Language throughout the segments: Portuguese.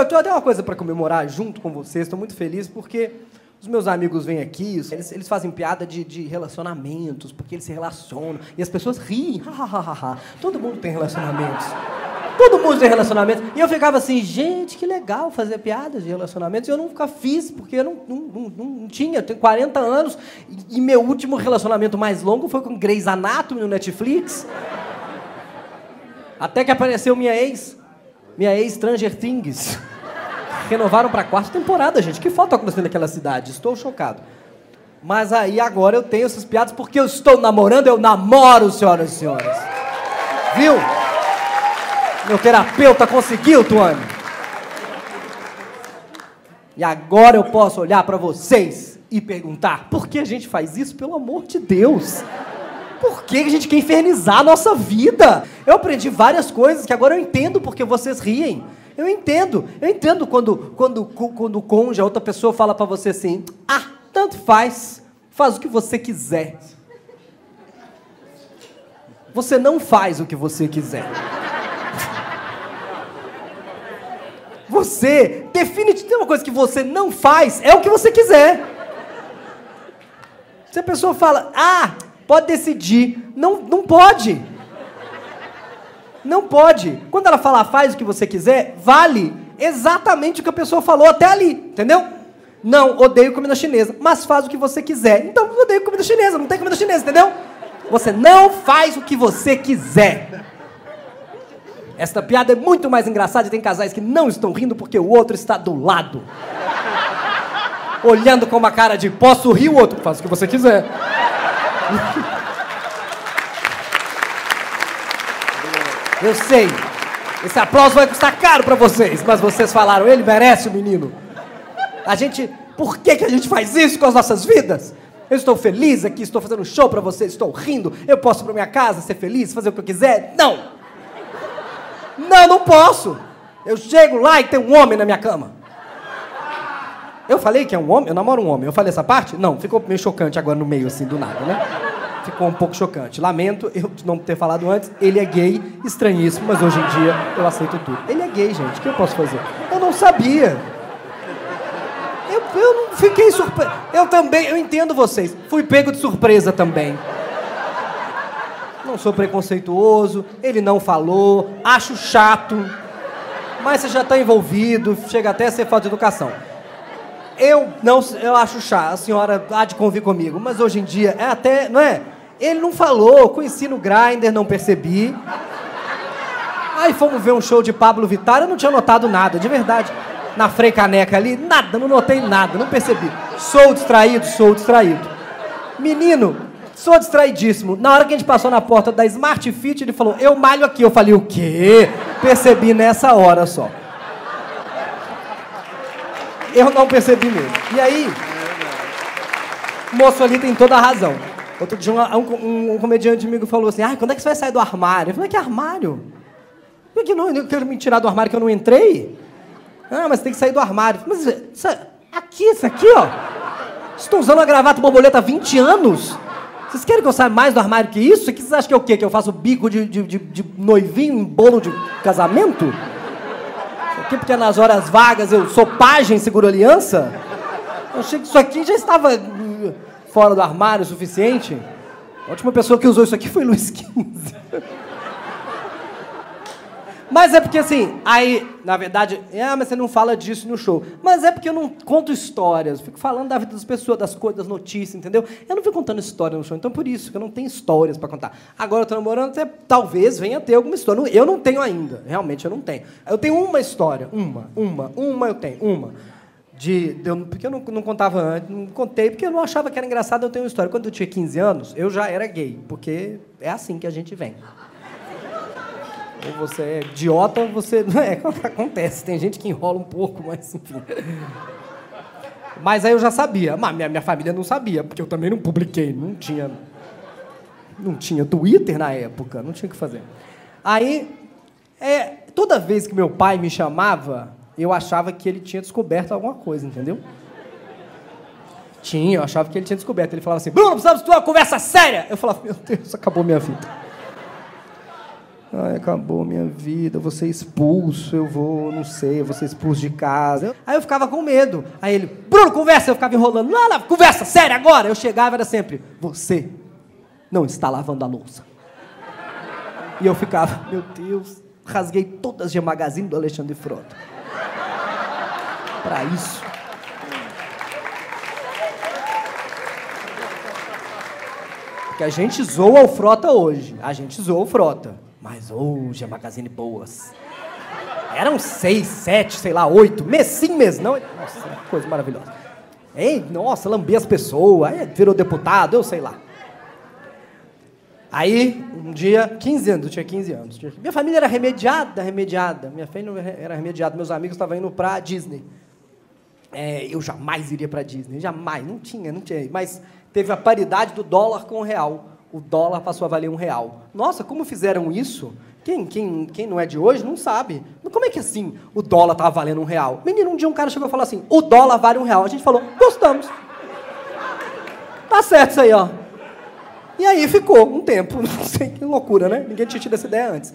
eu tenho até uma coisa para comemorar junto com vocês, estou muito feliz porque os meus amigos vêm aqui, eles, eles fazem piada de, de relacionamentos, porque eles se relacionam, e as pessoas riem, todo mundo tem relacionamentos. Todo mundo tem relacionamentos. E eu ficava assim, gente, que legal fazer piadas de relacionamentos. E eu nunca fiz, porque eu não, não, não, não tinha. Eu tenho 40 anos e, meu último relacionamento mais longo foi com Grey's Anatomy no Netflix. Até que apareceu minha ex, minha ex Stranger Things. Renovaram para quarta temporada, gente. Que falta acontecendo naquela cidade? Estou chocado. Mas aí agora eu tenho essas piadas porque eu estou namorando, eu namoro, senhoras e senhores. Viu? Meu terapeuta conseguiu, Tuane. E agora eu posso olhar para vocês e perguntar: por que a gente faz isso? Pelo amor de Deus. Por que a gente quer infernizar a nossa vida? Eu aprendi várias coisas que agora eu entendo porque vocês riem. Eu entendo. Eu entendo quando, quando, quando o cônjuge, a outra pessoa fala para você assim: ah, tanto faz, faz o que você quiser. Você não faz o que você quiser. Você define de uma coisa que você não faz, é o que você quiser. Se a pessoa fala, ah, pode decidir, não, não pode. Não pode. Quando ela fala faz o que você quiser, vale exatamente o que a pessoa falou até ali, entendeu? Não, odeio comida chinesa, mas faz o que você quiser. Então, odeio comida chinesa, não tem comida chinesa, entendeu? Você não faz o que você quiser. Esta piada é muito mais engraçada e tem casais que não estão rindo porque o outro está do lado. Olhando com uma cara de posso rir, o outro faz o que você quiser. Eu sei. Esse aplauso vai custar caro para vocês, mas vocês falaram, ele merece o menino. A gente, por que, que a gente faz isso com as nossas vidas? Eu estou feliz aqui, estou fazendo show para vocês, estou rindo. Eu posso ir para minha casa, ser feliz, fazer o que eu quiser? Não! Não, não posso. Eu chego lá e tem um homem na minha cama. Eu falei que é um homem? Eu namoro um homem. Eu falei essa parte? Não, ficou meio chocante agora no meio, assim, do nada, né? Ficou um pouco chocante. Lamento eu não ter falado antes. Ele é gay, estranhíssimo, mas hoje em dia eu aceito tudo. Ele é gay, gente. O que eu posso fazer? Eu não sabia. Eu, eu não fiquei surpreso. Eu também, eu entendo vocês. Fui pego de surpresa também não sou preconceituoso, ele não falou, acho chato, mas você já está envolvido, chega até a ser falta de educação. Eu não, eu acho chato, a senhora há de convir comigo, mas hoje em dia é até, não é? Ele não falou, conheci no Grindr, não percebi. Aí fomos ver um show de Pablo Vittar, eu não tinha notado nada, de verdade. Na Frei Caneca ali, nada, não notei nada, não percebi. Sou distraído, sou distraído. Menino, Sou distraidíssimo. Na hora que a gente passou na porta da Smart Fit, ele falou, eu malho aqui. Eu falei, o quê? Percebi nessa hora só. Eu não percebi mesmo. E aí, o moço ali tem toda a razão. Outro dia, um, um, um comediante amigo falou assim, ah, quando é que você vai sair do armário? Eu falei, que armário? Eu que não, eu quero me tirar do armário que eu não entrei? Ah, mas tem que sair do armário. Mas isso, aqui, isso aqui, ó. Estou usando uma gravata borboleta há 20 anos. Vocês querem que eu saia mais do armário que isso? Que vocês acham que é o quê? Que eu faço bico de, de, de, de noivinho em bolo de casamento? Aqui porque nas horas vagas eu sou pajem seguro aliança? Eu achei que isso aqui já estava uh, fora do armário o suficiente. A última pessoa que usou isso aqui foi Luiz XV. Mas é porque assim, aí, na verdade, ah, mas você não fala disso no show. Mas é porque eu não conto histórias, eu fico falando da vida das pessoas, das coisas, das notícias, entendeu? Eu não fico contando história no show, então por isso que eu não tenho histórias para contar. Agora eu tô namorando, até, talvez venha ter alguma história. Eu não tenho ainda, realmente eu não tenho. Eu tenho uma história, uma, uma, uma eu tenho, uma. De, de porque eu não, não contava antes, não contei porque eu não achava que era engraçado eu ter uma história. Quando eu tinha 15 anos, eu já era gay, porque é assim que a gente vem. Ou você é idiota ou você. Não é, acontece. Tem gente que enrola um pouco, mas enfim. Mas aí eu já sabia. Mas minha, minha família não sabia, porque eu também não publiquei. Não tinha. Não tinha Twitter na época, não tinha o que fazer. Aí, é, toda vez que meu pai me chamava, eu achava que ele tinha descoberto alguma coisa, entendeu? Tinha, eu achava que ele tinha descoberto. Ele falava assim: Bruno, precisamos ter uma conversa séria. Eu falava: Meu Deus, acabou minha vida. Ai, acabou minha vida, eu vou ser expulso, eu vou, não sei, eu vou ser expulso de casa. Aí eu ficava com medo. Aí ele, Bruno, conversa, eu ficava enrolando. Não, não, conversa, sério, agora. Eu chegava era sempre, você não está lavando a louça. E eu ficava, meu Deus, rasguei todas as de magazine do Alexandre Frota. Para isso. Porque a gente zoa o Frota hoje. A gente zoa o Frota. Mas hoje a Magazine boas. Eram seis, sete, sei lá, oito. Mês sim, mês não. Nossa, coisa maravilhosa. Ei, nossa, lambei as pessoas. Virou deputado, eu sei lá. Aí, um dia, 15 anos, eu tinha 15 anos. Minha família era remediada, remediada. Minha família era remediada. Meus amigos estavam indo para Disney. É, eu jamais iria para Disney, jamais. Não tinha, não tinha. Mas teve a paridade do dólar com o real. O dólar passou a valer um real. Nossa, como fizeram isso? Quem, quem, quem não é de hoje não sabe. Como é que assim o dólar estava valendo um real? Menino, um dia um cara chegou e falou assim: o dólar vale um real. A gente falou: gostamos. Tá certo isso aí, ó. E aí ficou um tempo. Não sei que loucura, né? Ninguém tinha tido essa ideia antes.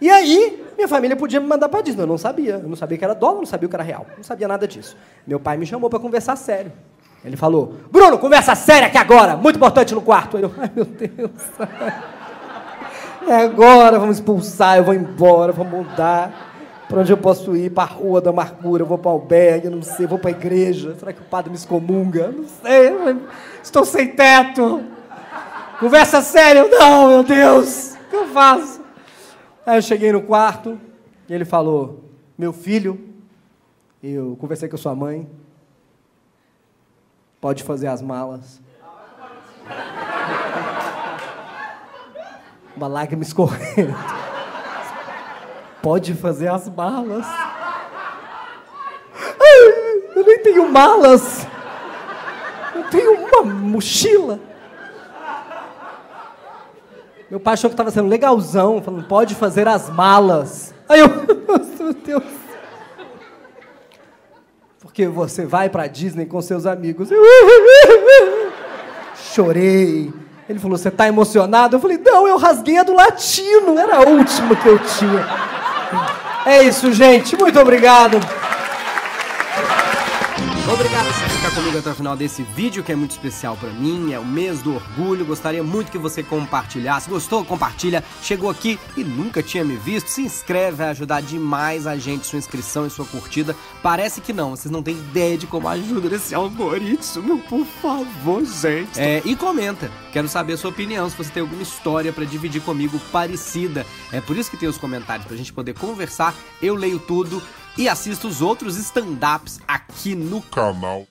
E aí, minha família podia me mandar para Disney. Eu não sabia. Eu não sabia que era dólar, não sabia que era real. Não sabia nada disso. Meu pai me chamou para conversar sério. Ele falou: Bruno, conversa séria aqui agora, muito importante no quarto. Eu, ai meu Deus. É agora, vamos expulsar, eu vou embora, vou mudar. Para onde eu posso ir? Para a rua da amargura, eu vou para o albergue, não sei, vou para a igreja. Será que o padre me excomunga? Não sei, estou sem teto. Conversa séria, não, meu Deus, o que eu faço? Aí eu cheguei no quarto e ele falou: Meu filho, eu conversei com a sua mãe, pode fazer as malas. Uma lágrima escorrendo. Pode fazer as malas. Ai, eu nem tenho malas. Eu tenho uma mochila. Meu pai achou que estava sendo legalzão, falando, pode fazer as malas. Aí eu, meu Deus. Porque você vai para Disney com seus amigos. Eu chorei. Ele falou, você está emocionado? Eu falei, não, eu rasguei a do latino, era a última que eu tinha. É isso, gente. Muito obrigado. Obrigado comigo até o final desse vídeo, que é muito especial para mim, é o mês do orgulho. Gostaria muito que você compartilhasse. Gostou? Compartilha. Chegou aqui e nunca tinha me visto? Se inscreve, vai ajudar demais a gente. Sua inscrição e sua curtida. Parece que não, vocês não têm ideia de como ajuda esse algoritmo. Por favor, gente. É, e comenta. Quero saber a sua opinião, se você tem alguma história para dividir comigo parecida. É por isso que tem os comentários pra gente poder conversar. Eu leio tudo e assista os outros stand-ups aqui no canal.